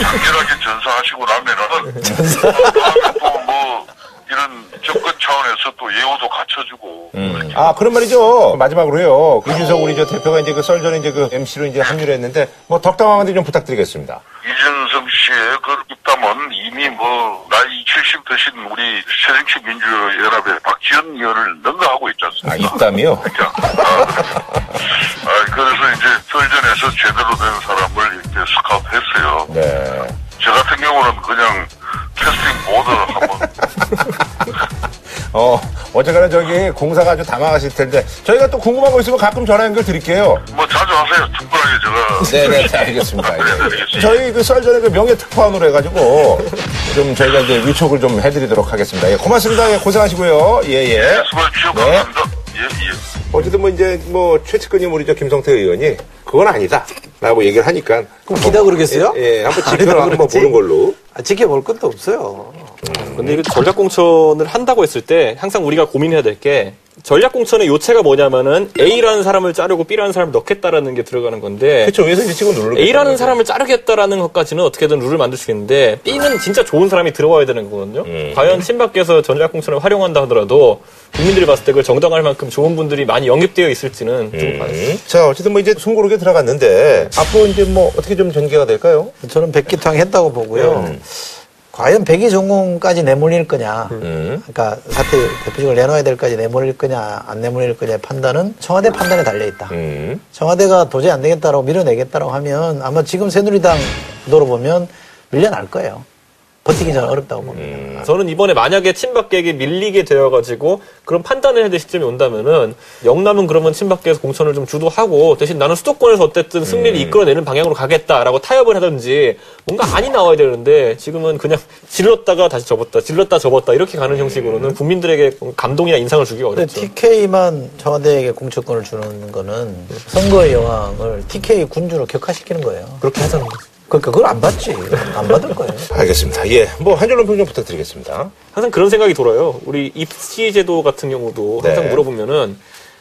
장렬하게 전사하시고 나면은 다음에 또뭐 이런 접근 차원에서 또 예우도 갖춰주고 그렇게 아 그런 말이죠. 마지막으로요. 이준석 우리 저 대표가 이제 그 썰 전에 이제 그 MC로 이제 합류를 했는데 뭐 덕담한테 좀 부탁드리겠습니다. 이준 석 씨의 그 입담은 이미 뭐 나이 70 드신 우리 새정치 민주연합의 박지원 의원을 능가하고 있지 아 않습니까? 입담이요? 그러니까, 아, 아, 그래서 이제 썰전에서 제대로 된 사람을 이렇게 스카우트했어요. 네. 저 같은 경우는 그냥 캐스팅 보드 한번 어 어쨌거나 저기 공사가 아주 담아가실 텐데 저희가 또 궁금한 거 있으면 가끔 전화 연결 드릴게요. 뭐 자주 하세요. 특별하게 제가 네네 네, 알겠습니다. 예. 알려드리겠습니다. 저희 그 썰 전에 그 명예 특파원으로 해가지고 좀 저희가 이제 위촉을 좀 해드리도록 하겠습니다. 예, 고맙습니다. 예, 고생하시고요. 예예. 수고 주셔서 네. 감사합니다. 예, 예. 어쨌든 뭐 이제 뭐 최측근님 우리 저 김성태 의원이 그건 아니다. 라고 얘기를 하니까. 그럼 기다 그러겠어요? 예, 예, 한번 지켜봐 한번? 보는 걸로. 아, 지켜볼 것도 없어요. 근데 이거 전략공천을 한다고 했을 때 항상 우리가 고민해야 될 게 전략 공천의 요체가 뭐냐면은 A라는 사람을 자르고 B라는 사람을 넣겠다라는 게 들어가는 건데 그렇죠. 위에서 이제 찍어 누르는 A라는 사람을 자르겠다라는 것까지는 어떻게든 룰을 만들 수 있는데 B는 진짜 좋은 사람이 들어와야 되는 거거든요. 과연 친박계에서 전략 공천을 활용한다 하더라도 국민들이 봤을 때 그걸 정당할 만큼 좋은 분들이 많이 영입되어 있을지는 좀 봐요. 음. 자, 어쨌든 뭐 이제 숨고르게 들어갔는데 앞으로 이제 뭐 어떻게 좀 전개가 될까요? 저는 백기탕 했다고 보고요. 과연 백의 전공까지 내몰릴 거냐. 음. 그러니까 사퇴 대표직을 내놔야 될까지 내몰릴 거냐, 안 내몰릴 거냐의 판단은 청와대 판단에 달려 있다. 음. 청와대가 도저히 안 되겠다라고 밀어내겠다라고 하면 아마 지금 새누리당 구도로 보면 밀려날 거예요. 버티기 전 어렵다고 봅니다. 저는 이번에 만약에 친박계에게 밀리게 되어가지고 그런 판단을 해야 될 시점이 온다면은 영남은 그러면 친박계에서 공천을 좀 주도하고 대신 나는 수도권에서 어쨌든 승리를 이끌어내는 방향으로 가겠다라고 타협을 하든지 뭔가 안이 나와야 되는데 지금은 그냥 질렀다가 다시 접었다 질렀다 접었다 이렇게 가는 형식으로는 국민들에게 감동이나 인상을 주기가 근데 어렵죠. TK만 청와대에게 공천권을 주는 거는 선거의 여왕을 TK 군주로 격화시키는 거예요. 그렇게 하자는 거죠. 그러니까 그걸 안 받지. 안 받을 거예요. 알겠습니다. 예. 뭐 한 줄로 평좀 부탁드리겠습니다. 항상 그런 생각이 들어요. 우리 입시 제도 같은 경우도 항상 네. 물어보면은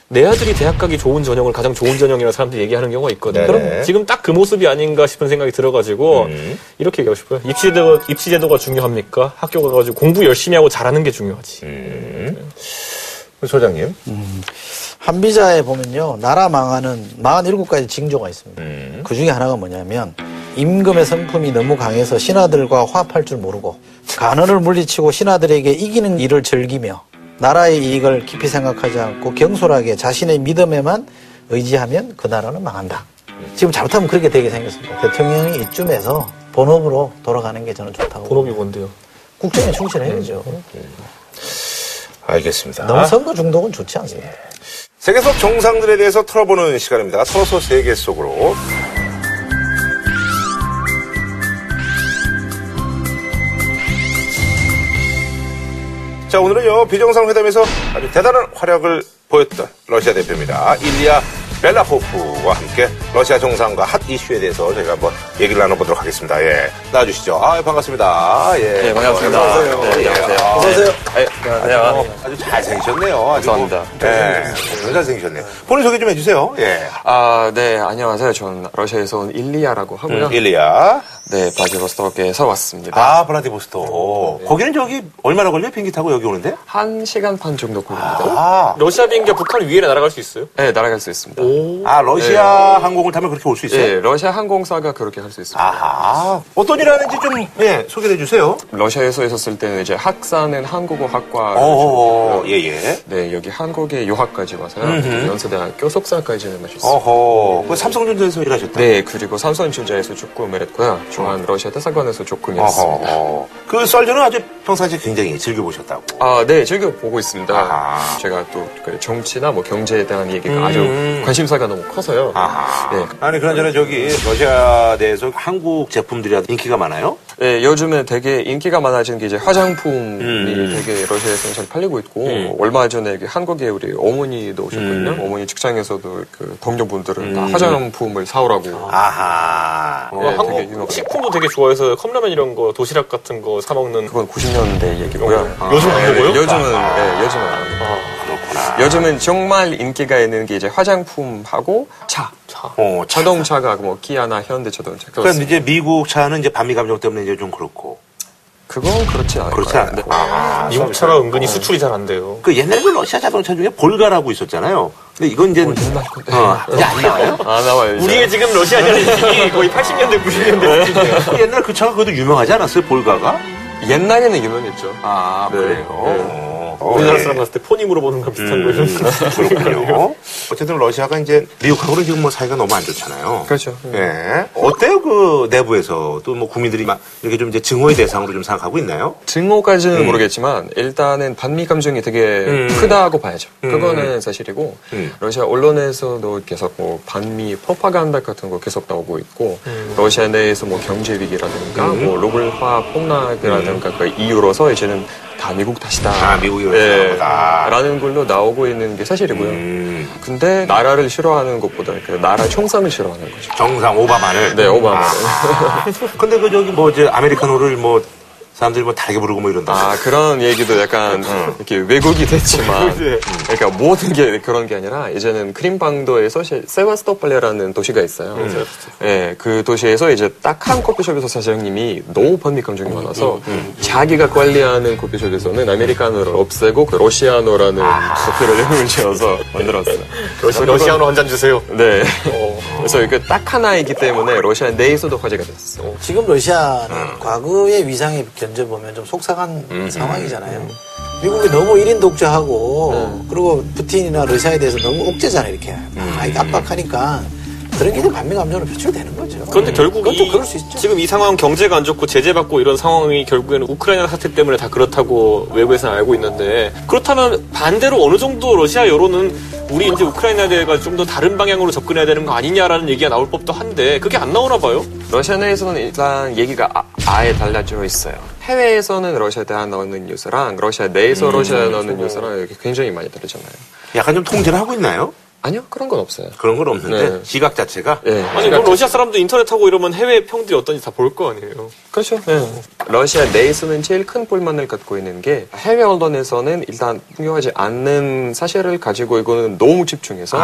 내 아들이 대학 가기 좋은 전형을 가장 좋은 전형이라고 사람들이 얘기하는 경우가 있거든요. 네네. 그럼 지금 딱 그 모습이 아닌가 싶은 생각이 들어가지고 음. 이렇게 얘기하고 싶어요. 입시 제도, 입시 제도가 중요합니까? 학교 가가지고 공부 열심히 하고 잘하는 게 중요하지. 소장님. 한비자에 보면요. 나라 망하는 47가지 징조가 있습니다. 음. 그 중에 하나가 뭐냐면 임금의 성품이 너무 강해서 신하들과 화합할 줄 모르고 간언을 물리치고 신하들에게 이기는 일을 즐기며 나라의 이익을 깊이 생각하지 않고 경솔하게 자신의 믿음에만 의지하면 그 나라는 망한다. 지금 잘못하면 그렇게 되게 생겼습니다. 대통령이 이쯤에서 본업으로 돌아가는 게 저는 좋다고. 본업이 뭔데요? 국정에 충실해야죠. 알겠습니다. 너무 선거 중독은 좋지 않습니다. 세계 속 정상들에 대해서 털어보는 시간입니다. 털어서 세계 속으로. 자, 오늘은요, 비정상회담에서 아주 대단한 활약을 보였던 러시아 대표입니다. 일리아 벨라포프와 함께 러시아 정상과 핫 이슈에 대해서 저희가 한번 얘기를 나눠보도록 하겠습니다. 예. 나와주시죠. 아, 반갑습니다. 예. 네, 반갑습니다. 안녕하세요. 네, 예. 안녕하세요. 아, 어서오세요. 네, 안녕하세요. 아주 잘생기셨네요. 아주 감사합니다. 뭐, 예. 너무 잘생기셨네요. 본인 소개 좀 해주세요. 예. 아, 네, 안녕하세요. 저는 러시아에서 온 일리아라고 하고요. 음, 일리아. 네, 바디버스톡에서 왔습니다. 아, 블라디보스토. 거기는 저기 얼마나 걸려요? 비행기 타고 여기 오는데? 한 시간 반 정도 걸립니다. 아, 러시아 비행기가 북한 위에 날아갈 수 있어요? 네, 날아갈 수 있습니다. 아 러시아 항공을 타면 그렇게 올 수 있어요? 네, 러시아 항공사가 그렇게 할 수 있습니다. 아하. 어떤 일 하는지 좀, 예, 소개해 주세요. 러시아에서 있었을 때는 이제 학사는 한국어 학과. 어어, 예, 예. 네, 여기 한국에 유학까지 와서요. 연세대학교 석사까지는 마셨어요. 어허. 그 삼성전자에서 일하셨다. 네, 그리고 삼성전자에서 조금 일했고요. 중앙 러시아 대사관에서 조금 일했습니다. 어허. 그 썰전은 아주 평상시에 굉장히 즐겨보셨다고. 아, 네, 즐겨 보고 있습니다. 아하. 제가 또그 정치나 뭐 경제에 대한 얘기가 음. 아주 관심사가 너무 커서요. 아하. 네. 아니, 그나저나 저기, 러시아 내에서 한국 제품들이 인기가 많아요? 네, 요즘에 되게 인기가 많아진 게 이제 화장품이 음. 되게 러시아에서 잘 팔리고 있고 얼마 전에 그 한국에 우리 어머니도 오셨거든요. 음. 어머니 직장에서도 그 동료분들은 다 화장품을 사오라고. 아하. 네, 어, 한국. 식품도 되게 좋아해서 컵라면 이런 거 도시락 같은 거 사 먹는 그건 90 년대 얘기고요. 요즘 안 네, 먹어요? 요즘은 네, 요즘은 안 합니다. 그렇구나. 요즘은 정말 인기가 있는 게 이제 화장품하고 차. 어, 차. 자동차가 뭐 기아나 현대 자동차. 그러니까 그렇습니다. 이제 미국 차는 이제 반미 감정 때문에 이제 좀 그렇고. 그건 그렇지 않아요. 그렇지 않아요. 아, 미국 차가 은근히 수출이 잘 안 돼요. 그 옛날에 그 러시아 자동차 중에 볼가라고 있었잖아요. 근데 이건 이제 옛날 건데. 어, 이제 안 나와요? 안 나와요. 우리의 지금 러시아냐는 인식이 거의 80년대, 90년대. 그 옛날 그 차가 그래도 유명하지 않았어요? 볼가가? 옛날에는 유명했죠. 아, 네. 그래요. 네. 어, 우리나라 네. 사람 봤을 때 포니 물어보는 거 비슷한 음, 거예요. 그렇군요. 어쨌든 러시아가 이제 미국하고는 지금 뭐 사이가 너무 안 좋잖아요. 그렇죠. 예. 어때요? 그 내부에서 또 뭐 국민들이 막 이렇게 좀 이제 증오의 대상으로 좀 생각하고 있나요? 증오까지는 음. 모르겠지만 일단은 반미 감정이 되게 음. 크다고 봐야죠. 음. 그거는 사실이고 음. 러시아 언론에서도 계속 뭐 반미 프로파간다 같은 거 계속 나오고 있고 음. 러시아 내에서 뭐 경제 위기라든가 뭐 로블화 폭락이라든가 그 이유로서 이제는 다 미국 탓이다. 아, 미국이 예, 그런 거다. 라는 걸로 나오고 있는 게 사실이고요. 음, 근데 나라를 싫어하는 것보다 그 나라 총상을 싫어하는 거죠. 정상 오바마를. 네, 오바마를. 아, 근데 그 저기 뭐 이제 아메리카노를 뭐 사람들이 뭐 다르게 부르고 뭐 이런다. 아 그런 얘기도 약간 이렇게 왜곡이 됐지만 그러니까 모든 게 그런 게 아니라 이제는 크림방도에서 시- 세바스토폴레라는 도시가 있어요. 예, 그 도시에서 이제 딱 한 커피숍에서 사장님이 너무 반미 감정이 많아서 자기가 관리하는 커피숍에서는 아메리카노를 없애고 그 러시아노라는 커피를 이름을 지어서 만들었어요. 러시, 러시아노 한 잔 주세요. 네. 그래서 이게 딱 하나이기 때문에 러시아 내에서도 화제가 됐었어요. 지금 러시아는 과거의 위상에 견 져보면 좀 속상한 상황이잖아요. 미국이 너무 1인 독재하고 그리고 푸틴이나 러시아에 대해서 너무 옥죄잖아요 이렇게. 아, 이게 압박하니까 그런 게 반미 감정으로 표출되는 거죠. 그런데 결국 그것도 이, 그럴 수 있죠. 지금 이 상황 경제가 안 좋고 제재받고 이런 상황이 결국에는 우크라이나 사태 때문에 다 그렇다고 외부에서는 알고 있는데 그렇다면 반대로 어느 정도 러시아 여론은 우리 이제 우크라이나에 대해서 좀 더 다른 방향으로 접근해야 되는 거 아니냐라는 얘기가 나올 법도 한데 그게 안 나오나 봐요. 러시아 내에서는 일단 얘기가 아, 예 달라져 있어요. 해외에서는 러시아에 대한 나오는 뉴스랑 러시아 내에서 러시아에 나오는 뉴스랑 이렇게 굉장히 많이 다르잖아요. 약간 좀 통제를 하고 있나요? 아니요, 그런 건 없어요. 그런 건 없는데 네. 시각 자체가 예. 아니 뭐 러시아 사람도 인터넷 하고 이러면 해외 평들이 어떤지 다 볼 거 아니에요. 그렇죠. 예. 러시아 내에서는 제일 큰 불만을 갖고 있는 게 해외 언론에서는 일단 중요하지 않는 사실을 가지고 이거는 너무 집중해서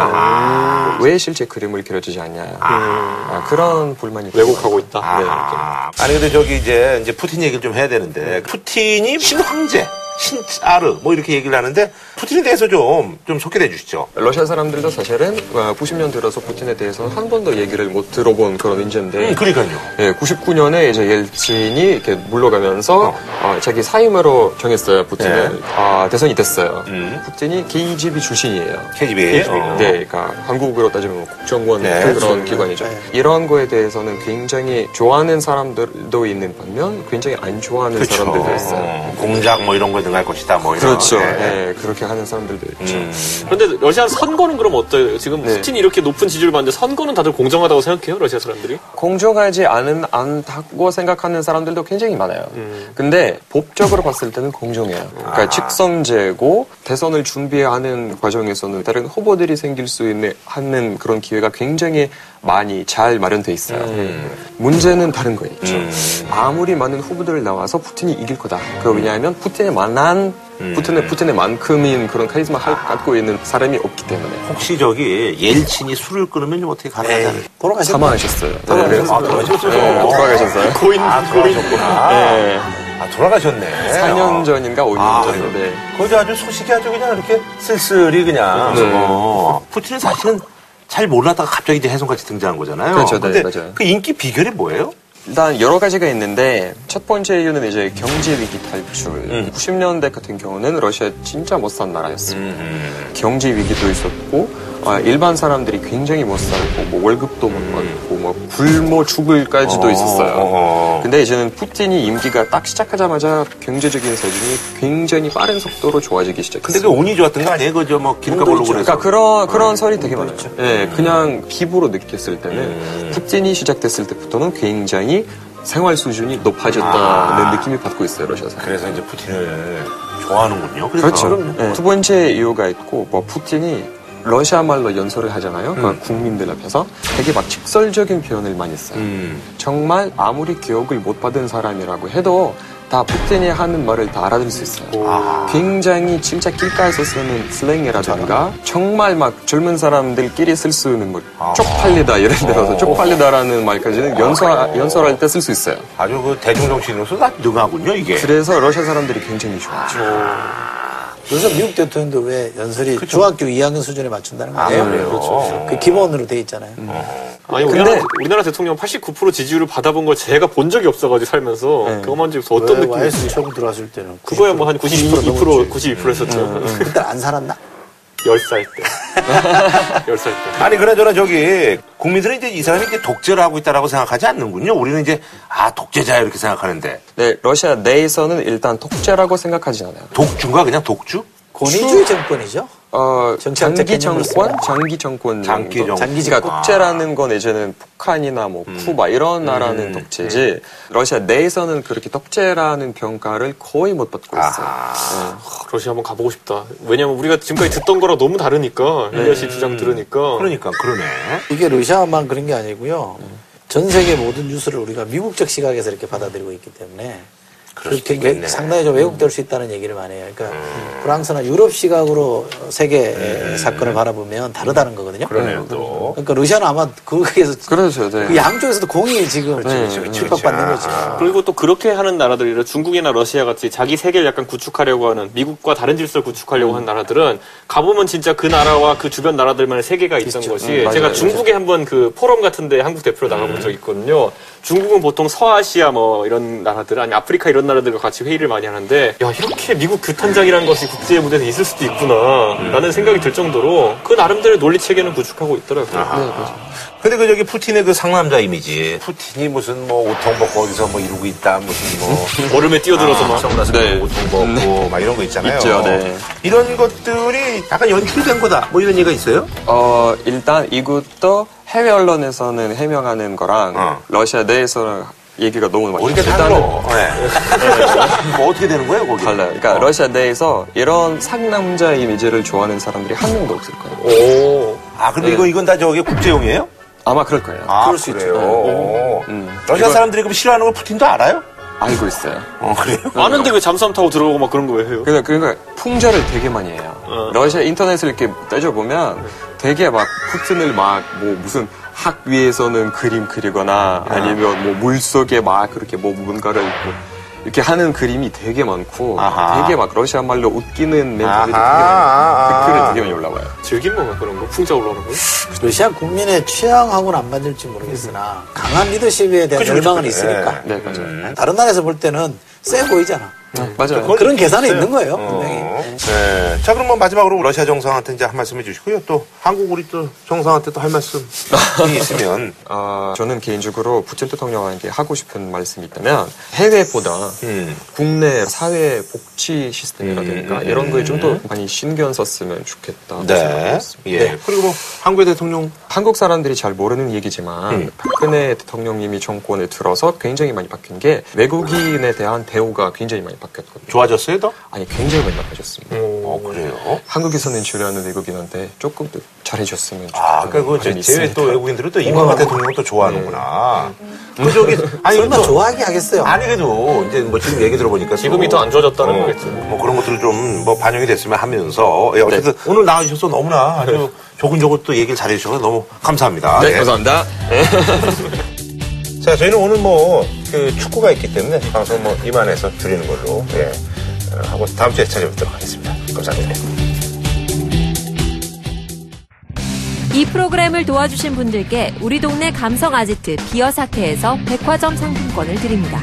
왜 실제 그림을 그려주지 않냐 아, 그런 불만이 왜곡하고 있다. 아. 아니 근데 저기 이제 이제 푸틴 얘기를 좀 해야 되는데 푸틴이 신황제, 신짜르 뭐 이렇게 얘기를 하는데 푸틴에 대해서 좀 좀 소개해 주시죠. 러시아 사람들도 사실은 90년 들어서 푸틴에 대해서 한 번도 얘기를 못 들어본 그런 인재인데 음, 그러니까요. 예, 99년에 이제 옐친이 이렇게 물러가면서 어, 자기 사임으로 정했어요 푸틴을 네. 아, 대선이 됐어요. 음. 푸틴이 KGB 출신이에요. KGB. KGB. 어. 네, 그러니까 한국으로 따지면 국정원 네, 그런 그렇죠. 기관이죠. 네. 이런 거에 대해서는 굉장히 좋아하는 사람들도 있는 반면 굉장히 안 좋아하는 그렇죠. 사람들도 있어요. 어, 공작 뭐 이런 거에 능할 것이다 뭐 이런. 그렇죠. 네. 네, 그렇게 하는 사람들도 있죠. 음. 그런데 러시아 선거는 그럼 어때요? 지금 네. 푸틴이 이렇게 높은 지지를 받는데 선거는 다들 공정하다고 생각해요? 러시아 사람들이? 공정하지 않은 않다고 생각하는 사람들도 굉장히 많아요. 근데 법적으로 봤을 때는 공정해요. 그러니까 직선제고 대선을 준비하는 과정에서는 다른 후보들이 생길 수 있는 하는 그런 기회가 굉장히 많이 잘 마련돼 있어요. 문제는 다른 거 있죠. 아무리 많은 후보들 나와서 푸틴이 이길 거다. 그 왜냐하면 푸틴에 만한 푸틴의 푸틴의 만큼인 그런 카리스마 를 갖고 있는 사람이 없기 때문에 혹시 저기 옐친이 술을 끊으면 좀 어떻게 가능하지 않을까? 돌아가셨나? 사망하셨어요. 네, 돌아가셨어요? 아, 돌아가셨어요? 네, 돌아가셨어요. 고인, 고인. 네. 아 돌아가셨네. 4년 전인가 5년 아, 전인데 거기 아주 소식이 아주 그냥 이렇게 쓸쓸히 그냥. 네. 어. 푸틴은 사실은 잘 몰랐다가 갑자기 이제 해성같이 등장한 거잖아요. 그렇죠, 네, 맞아요. 그 인기 비결이 뭐예요? 일단 여러 가지가 있는데 첫 번째 이유는 이제 경제 위기 탈출. 음. 90년대 같은 경우는 러시아 진짜 못 산 나라였어요. 음. 경제 위기도 있었고 아, 일반 사람들이 굉장히 못 살고 뭐 월급도 못 받고 뭐 굶어 죽을까지도 어, 있었어요. 어. 근데 이제는 푸틴이 임기가 딱 시작하자마자 경제적인 수준이 굉장히 빠른 속도로 좋아지기 시작했어요. 근데 그 운이 좋았던 거 아니에요? 그저 뭐 기름값 오르고 그래서. 그러니까 그런 그런 설이 되게 많아요. 예, 그냥 피부로 느꼈을 때는 푸틴이 시작됐을 때부터는 굉장히 생활 수준이 높아졌다는 느낌이 받고 있어요 러시아 사람. 그래서 이제 푸틴을 좋아하는군요. 그렇죠. 예, 두 번째 이유가 있고 뭐 푸틴이 러시아 말로 연설을 하잖아요. 그 국민들 앞에서 되게 막 직설적인 표현을 많이 써요. 음. 정말 아무리 교육을 못 받은 사람이라고 해도 다 푸틴이 하는 말을 다 알아들을 수 있어요. 굉장히 진짜 길가에서 쓰는 슬랭이라든가 정말 막 젊은 사람들끼리 쓸 수 있는 뭐 쪽팔리다 예를 들어서 쪽팔리다라는 말까지는 연설 연설할 때 쓸 수 있어요. 아주 그 대중정치인으로서 다 능하군요, 이게. 그래서 러시아 사람들이 굉장히 좋아하죠. 요즘 미국 대통령도 왜 연설이 중학교 2학년 수준에 맞춘다는 거 아니에요? 그래요? 그렇죠. 그 기본으로 돼 있잖아요. 아니, 근데- 우리나라, 우리나라 대통령 89% 지지율을 받아본 걸 제가 본 적이 없어가지고 살면서 네. 그것만 지금 어떤 왜 느낌이 YS 처음 들어왔을 때는 그거야 뭐 한 92%, 92% 92% 했었죠. 그때 안 살았나? 10살 때. 10살 때. 아니, 그나저나 저기, 국민들은 이제 이 사람이 이제 독재를 하고 있다라고 생각하지 않는군요. 우리는 이제, 아, 독재자 이렇게 생각하는데. 네, 러시아 내에서는 일단 독재라고 생각하지 않아요. 독주인가 그냥 독주? 권위주의 정권이죠. 어, 장기 정권. 장기 정권, 장기. 정권. 장기 그러니까 정권. 독재라는 건 이제는 북한이나 뭐 쿠바 이런 나라는 독재지. 러시아 내에서는 그렇게 독재라는 평가를 거의 못 받고 있어요. 아, 러시아 한번 가보고 싶다. 왜냐면 우리가 지금까지 듣던 거랑 너무 다르니까. 힐리아 씨 주장 들으니까. 그러니까, 그러네. 이게 러시아만 그런 게 아니고요. 전 세계 모든 뉴스를 우리가 미국적 시각에서 이렇게 받아들이고 있기 때문에 그렇게. 외- 상당히 좀 왜곡될 수 있다는 얘기를 많이 해요. 그러니까 프랑스나 유럽 시각으로 세계 사건을 바라보면 다르다는 거거든요. 그러네요, 또. 그러니까 러시아는 아마 거기에서 그렇죠, 네. 그 양쪽에서도 공이 지금 핍박받는 거지. 그리고 또 그렇게 하는 나라들, 중국이나 러시아 같이 자기 세계를 약간 구축하려고 하는 미국과 다른 질서를 구축하려고 하는 나라들은 가보면 진짜 그 나라와 그 주변 나라들만의 세계가 있던 것이 음, 제가 맞아요. 중국에 한번 그 포럼 같은데 한국 대표로 나가본 적이 있거든요. 중국은 보통 서아시아 뭐 이런 나라들 아니 아프리카 이런 나라들과 같이 회의를 많이 하는데 야 이렇게 미국 규탄장이라는 것이 국제 무대에 있을 수도 있구나라는 생각이 들 정도로 그 나름대로의 논리 체계는 구축하고 있더라고요. 근데 그 저기 푸틴의 그 상남자 이미지. 푸틴이 무슨 뭐 옷통 벗고 어디서 뭐 이러고 있다. 무슨 뭐. 얼음에 뛰어들어서 막 선글라스 네. 옷통 벗고 막 이런 거 있잖아요. 있죠, 네. 이런 것들이 약간 연출된 거다. 뭐 이런 얘기가 있어요? 어, 일단 이것도 해외 언론에서는 해명하는 거랑 어. 러시아 내에서는 얘기가 너무 많이 우리가 일단은 달라. 네. 뭐 어떻게 되는 거예요, 거기? 달라요. 그러니까 어. 러시아 내에서 이런 상남자 이미지를 좋아하는 사람들이 한 명도 없을 거예요. 오. 아, 근데 이거, 이건 다 저기 국제용이에요? 아마 그럴 거예요. 아, 그럴 수 있죠. 그래요? 오. 음. 러시아 이거- 사람들이 그럼 싫어하는 걸 푸틴도 알아요? 알고 있어요. 어, 그래요? 아는데 왜 잠수함 타고 들어오고 막 그런 거 왜 해요? 그러니까, 그러니까 풍자를 되게 많이 해요. 러시아 인터넷을 이렇게 따져보면 되게 막 푸틴을 막 뭐 무슨 학 위에서는 그림 그리거나 아니면 뭐 물 속에 막 그렇게 뭐 뭔가를 뭐 이렇게 하는 그림이 되게 많고 아하. 되게 막 러시아 말로 웃기는 멘트들이 아하, 되게. 많아요. 댓글이 되게 많이 올라와요. 즐긴 건가 그런 거? 풍자 올라오는 거? 러시아 국민의 취향하고는 안 맞을지 모르겠으나 강한 리더십에 대한 그쵸, 열망은 그쵸. 있으니까. 네, 맞아요. 다른 나라에서 볼 때는 세 보이잖아. 맞아요. 그런 계산이 있는 거예요, 분명히. 어. 네. 자, 그럼 뭐 마지막으로 러시아 정상한테 이제 한 말씀 해주시고요. 또 한국 우리 또 정상한테 또 할 말씀이 있으면. 아, 저는 개인적으로 푸틴 대통령에게 하고 싶은 말씀이 있다면 해외보다 음. 국내 사회 복지 시스템이라든가 음, 이런 거에 좀 더 많이 신경 썼으면 좋겠다. 네. 생각했습니다. 예. 그리고 뭐 한국의 대통령 한국 사람들이 잘 모르는 얘기지만 음. 박근혜 대통령님이 정권에 들어서 굉장히 많이 바뀐 게 외국인에 대한 대우가 굉장히 많이 바뀌었거든요. 좋아졌어요, 더? 아니 굉장히 많이 바뀌었습니다. 어, 그래요? 한국에서는 주려는 외국인한테 조금 더 잘해줬으면 좋겠다. 아, 그러니까 그 제외 또. 외국인들은 또 이명박 대통령을 또 좋아하는구나. 그 저기 아니 설마 또- 좋아하게 하겠어요. 아니 그래도 이제 뭐 지금 얘기 들어보니까 또 기분이 더 안 좋아졌다는 어, 거겠죠. 뭐 그런 것들을 좀 뭐 반영이 됐으면 하면서 예, 어쨌든 오늘 나와주셔서 너무나 아주 조근조근 또 얘기를 잘해주셔서 너무 감사합니다. 네, 예. 감사합니다. 자, 저희는 오늘 뭐, 그 축구가 있기 때문에 방송 뭐 이만해서 줄이는 걸로, 예, 어, 하고 다음 주에 찾아뵙도록 하겠습니다. 감사합니다. 이 프로그램을 도와주신 분들께 우리 동네 감성 아지트 비어 사태에서 백화점 상품권을 드립니다.